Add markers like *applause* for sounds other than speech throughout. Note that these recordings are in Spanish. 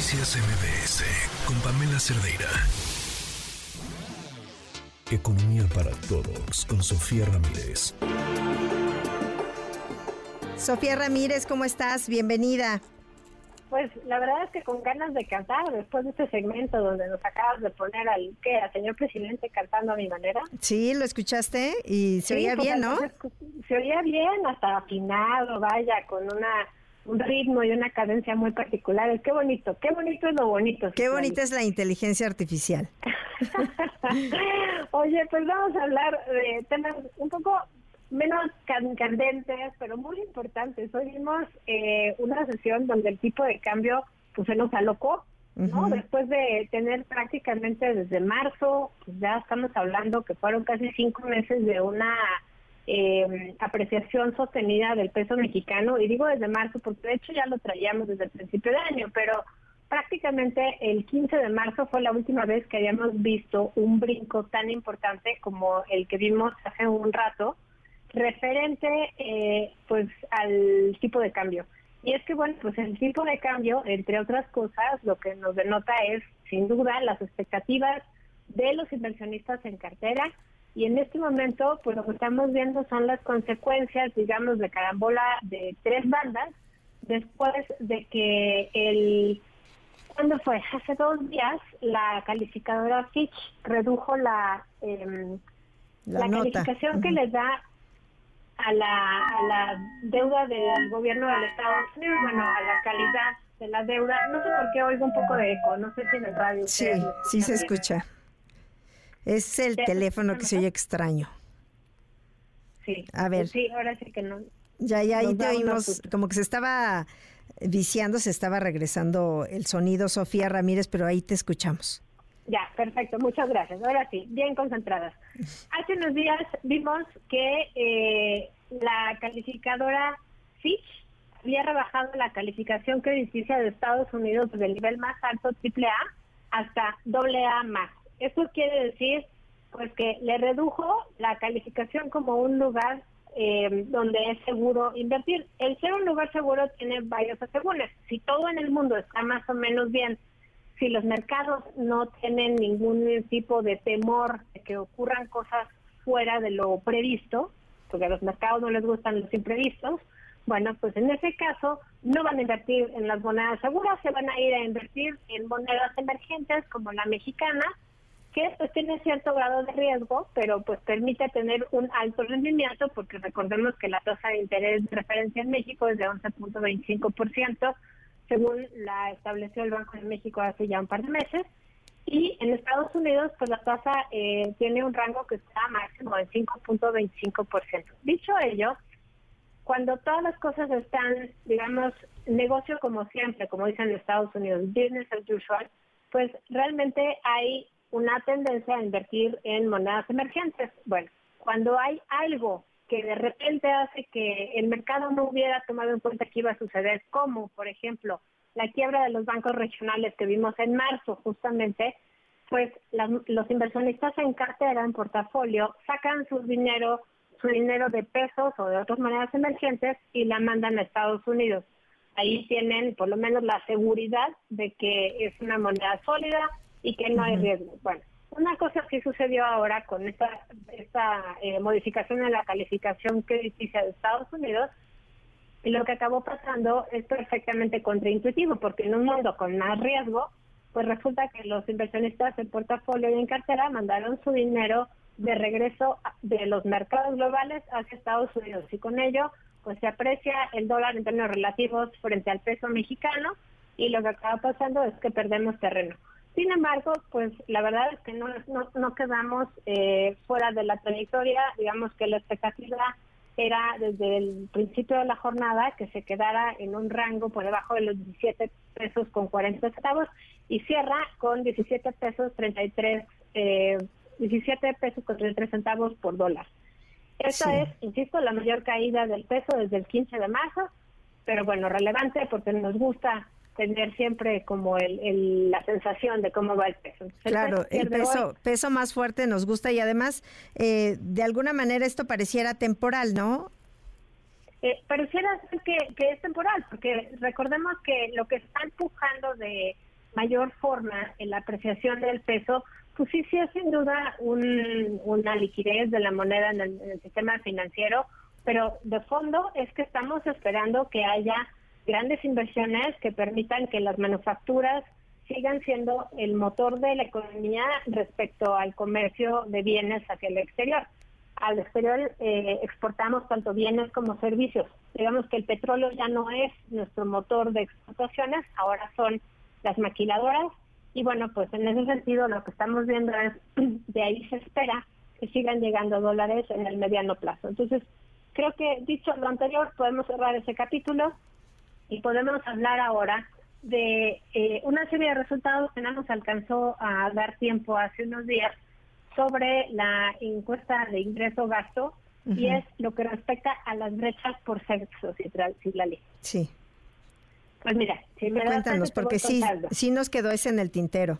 Noticias MBS con Pamela Cerdeira. Economía para todos con Sofía Ramírez. Sofía Ramírez, ¿cómo estás? Bienvenida. Pues la verdad es que con ganas de cantar después de este segmento donde nos acabas de poner al, ¿qué? al señor presidente cantando a mi manera. Sí, lo escuchaste y se oía bien, ¿no? Se oía bien, hasta afinado, vaya, con una un ritmo y una cadencia muy particulares. Qué bonito, qué bonito es lo bonito. Qué bonita es la inteligencia artificial. *laughs* Oye, pues vamos a hablar de temas un poco menos candentes, pero muy importantes. Hoy vimos eh, una sesión donde el tipo de cambio pues se nos alocó, ¿no? Después de tener prácticamente desde marzo, pues ya estamos hablando que fueron casi cinco meses de una eh, apreciación sostenida del peso mexicano, y digo desde marzo porque de hecho ya lo traíamos desde el principio de año, pero prácticamente el 15 de marzo fue la última vez que habíamos visto un brinco tan importante como el que vimos hace un rato, referente eh, pues al tipo de cambio. Y es que bueno, pues el tipo de cambio, entre otras cosas, lo que nos denota es sin duda las expectativas de los inversionistas en cartera y en este momento pues lo que estamos viendo son las consecuencias, digamos, de carambola de tres bandas después de que el ¿cuándo fue? Hace dos días la calificadora Fitch redujo la em, la, calificación que les da a la, a la deuda del gobierno del Estados Unidos, bueno, a la calidad de la deuda. No sé por qué oigo un poco de eco, no sé si en el radio. Sí, sí se escucha. Es el teléfono que se oye extraño. Sí. A ver. Sí, ahora sí que no. Ya, ya, ahí te oímos, como que se estaba viciando, se estaba regresando el sonido, Sofía Ramírez, pero ahí te escuchamos. Ya, perfecto, muchas gracias. Ahora sí, bien concentradas. Hace unos días vimos que eh, la calificadora Fitch había rebajado la calificación crediticia de Estados Unidos desde el nivel más alto, AAA, hasta AA más. Eso quiere decir pues que le redujo la calificación como un lugar eh, donde es seguro invertir. El ser un lugar seguro tiene varios asegúnes. Si todo en el mundo está más o menos bien, si los mercados no tienen ningún tipo de temor de que ocurran cosas fuera de lo previsto, porque a los mercados no les gustan los imprevistos, bueno, pues en ese caso no van a invertir en las monedas seguras, se van a ir a invertir en monedas emergentes como la mexicana, que pues tiene cierto grado de riesgo, pero pues permite tener un alto rendimiento, porque recordemos que la tasa de interés de referencia en México es de 11.25%, según la estableció el Banco de México hace ya un par de meses. Y en Estados Unidos, pues la tasa eh, tiene un rango que está máximo de 5.25%. Dicho ello, cuando todas las cosas están, digamos, negocio como siempre, como dicen en Estados Unidos, business as usual, pues realmente hay una tendencia a invertir en monedas emergentes. Bueno, cuando hay algo que de repente hace que el mercado no hubiera tomado en cuenta que iba a suceder, como por ejemplo la quiebra de los bancos regionales que vimos en marzo justamente, pues los inversionistas en cartera, en portafolio, sacan su dinero, su dinero de pesos o de otras monedas emergentes y la mandan a Estados Unidos. Ahí tienen por lo menos la seguridad de que es una moneda sólida y que no hay riesgo. Bueno, una cosa que sucedió ahora con esta, esta eh, modificación en la calificación crediticia de Estados Unidos, y lo que acabó pasando es perfectamente contraintuitivo, porque en un mundo con más riesgo, pues resulta que los inversionistas en portafolio y en cartera mandaron su dinero de regreso de los mercados globales hacia Estados Unidos y con ello pues se aprecia el dólar en términos relativos frente al peso mexicano y lo que acaba pasando es que perdemos terreno. Sin embargo, pues la verdad es que no, no, quedamos eh, fuera de la trayectoria, digamos que la expectativa era desde el principio de la jornada que se quedara en un rango por debajo de los 17 pesos con 40 centavos y cierra con 17 pesos 33 eh, 17 pesos con 33 centavos por dólar. Esa es, insisto, la mayor caída del peso desde el 15 de marzo, pero bueno, relevante porque nos gusta tener siempre como el, la sensación de cómo va el peso. claro, el peso, peso más fuerte nos gusta y además, eh, de alguna manera esto pareciera temporal, ¿no? Eh, pareciera que, que es temporal, porque recordemos que lo que está empujando de mayor forma en la apreciación del peso, pues sí, sí es sin duda una liquidez de la moneda en el, sistema financiero, pero de fondo es que estamos esperando que haya grandes inversiones que permitan que las manufacturas sigan siendo el motor de la economía respecto al comercio de bienes hacia el exterior. Al exterior eh, exportamos tanto bienes como servicios. Digamos que el petróleo ya no es nuestro motor de exportaciones, ahora son las maquiladoras y bueno, pues en ese sentido lo que estamos viendo es, *clears throat* de ahí se espera que sigan llegando dólares en el mediano plazo. Entonces, creo que dicho lo anterior, podemos cerrar ese capítulo y podemos hablar ahora de eh, una serie de resultados que no nos alcanzó a dar tiempo hace unos días sobre la encuesta de ingreso-gasto y es lo que respecta a las brechas por sexo, si, si la ley. Sí. Pues mira, si me Cuéntanos, porque sí, sí nos quedó ese en el tintero.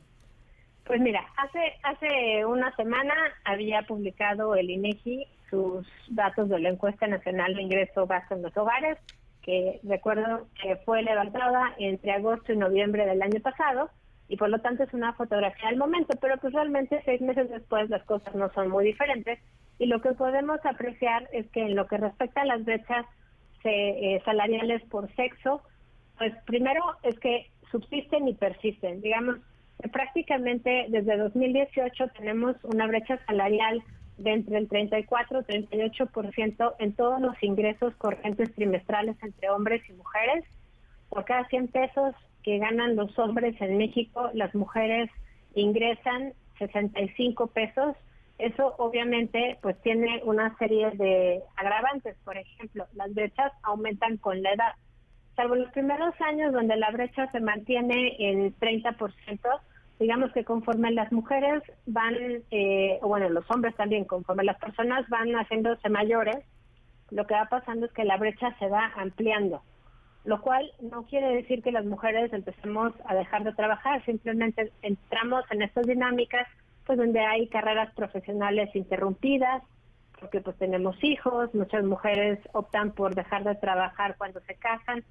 Pues mira, hace hace una semana había publicado el INEGI sus datos de la encuesta nacional de ingreso gasto en los hogares, que recuerdo que fue levantada entre agosto y noviembre del año pasado y por lo tanto es una fotografía del momento, pero pues realmente seis meses después las cosas no son muy diferentes y lo que podemos apreciar es que en lo que respecta a las brechas eh, salariales por sexo, pues primero es que subsisten y persisten. Digamos, prácticamente desde 2018 tenemos una brecha salarial de entre el 34 y 38% en todos los ingresos corrientes trimestrales entre hombres y mujeres. Por cada 100 pesos que ganan los hombres en México, las mujeres ingresan 65 pesos. Eso obviamente pues tiene una serie de agravantes. Por ejemplo, las brechas aumentan con la edad salvo los primeros años donde la brecha se mantiene en 30%, digamos que conforme las mujeres van, eh, bueno, los hombres también, conforme las personas van haciéndose mayores, lo que va pasando es que la brecha se va ampliando, lo cual no quiere decir que las mujeres empecemos a dejar de trabajar, simplemente entramos en estas dinámicas pues donde hay carreras profesionales interrumpidas, porque pues tenemos hijos, muchas mujeres optan por dejar de trabajar cuando se casan,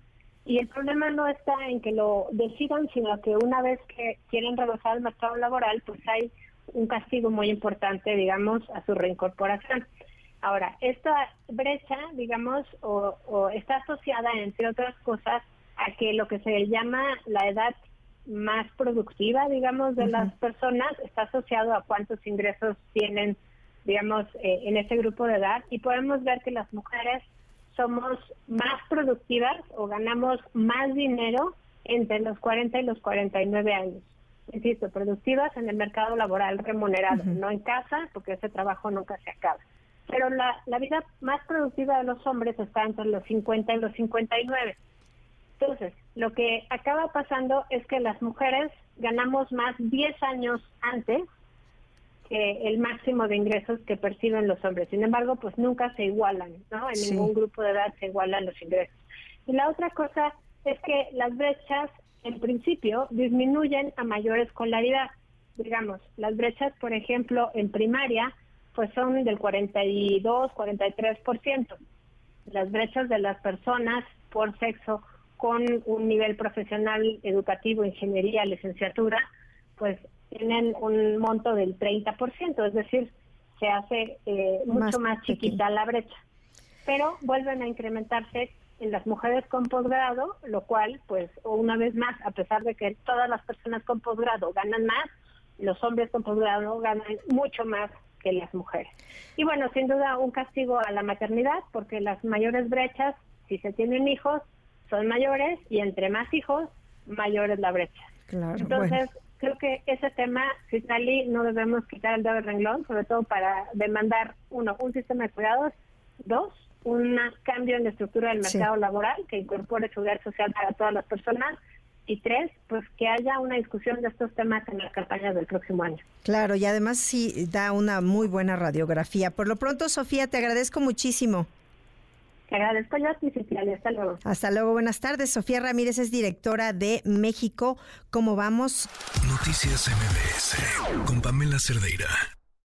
y el problema no está en que lo decidan, sino que una vez que quieren regresar al mercado laboral, pues hay un castigo muy importante, digamos, a su reincorporación. Ahora, esta brecha, digamos, o, está asociada, entre otras cosas, a que lo que se llama la edad más productiva, digamos, de las personas está asociado a cuántos ingresos tienen, digamos, eh, en ese grupo de edad. Y podemos ver que las mujeres somos más productivas o ganamos más dinero entre los 40 y los 49 años. Insisto, productivas en el mercado laboral remunerado, no en casa, porque ese trabajo nunca se acaba. Pero la, la vida más productiva de los hombres está entre los 50 y los 59. Entonces, lo que acaba pasando es que las mujeres ganamos más 10 años antes el máximo de ingresos que perciben los hombres. Sin embargo, pues nunca se igualan, ¿no? En ningún grupo de edad se igualan los ingresos. Y la otra cosa es que las brechas, en principio, disminuyen a mayor escolaridad. Digamos, las brechas, por ejemplo, en primaria, pues son del 42, 43%. Las brechas de las personas por sexo con un nivel profesional educativo, ingeniería, licenciatura, pues tienen un monto del 30%, es decir, se hace eh, mucho más, chiquita la brecha. Pero vuelven a incrementarse en las mujeres con posgrado, lo cual, pues, una vez más, a pesar de que todas las personas con posgrado ganan más, los hombres con posgrado ganan mucho más que las mujeres. Y bueno, sin duda un castigo a la maternidad, porque las mayores brechas, si se tienen hijos, son mayores y entre más hijos, mayor es la brecha. Claro, Entonces, creo que ese tema, Citlali, no debemos quitar el dedo del renglón, sobre todo para demandar, uno, un sistema de cuidados, dos, un cambio en la estructura del mercado laboral que incorpore seguridad social para todas las personas, y tres, pues que haya una discusión de estos temas en las campañas del próximo año. Claro, y además sí da una muy buena radiografía. Por lo pronto, Sofía, te agradezco muchísimo. Te agradezco yo, Hasta luego. Hasta luego. Buenas tardes. Sofía Ramírez es directora de México. ¿Cómo vamos? Noticias MBS con Pamela Cerdeira.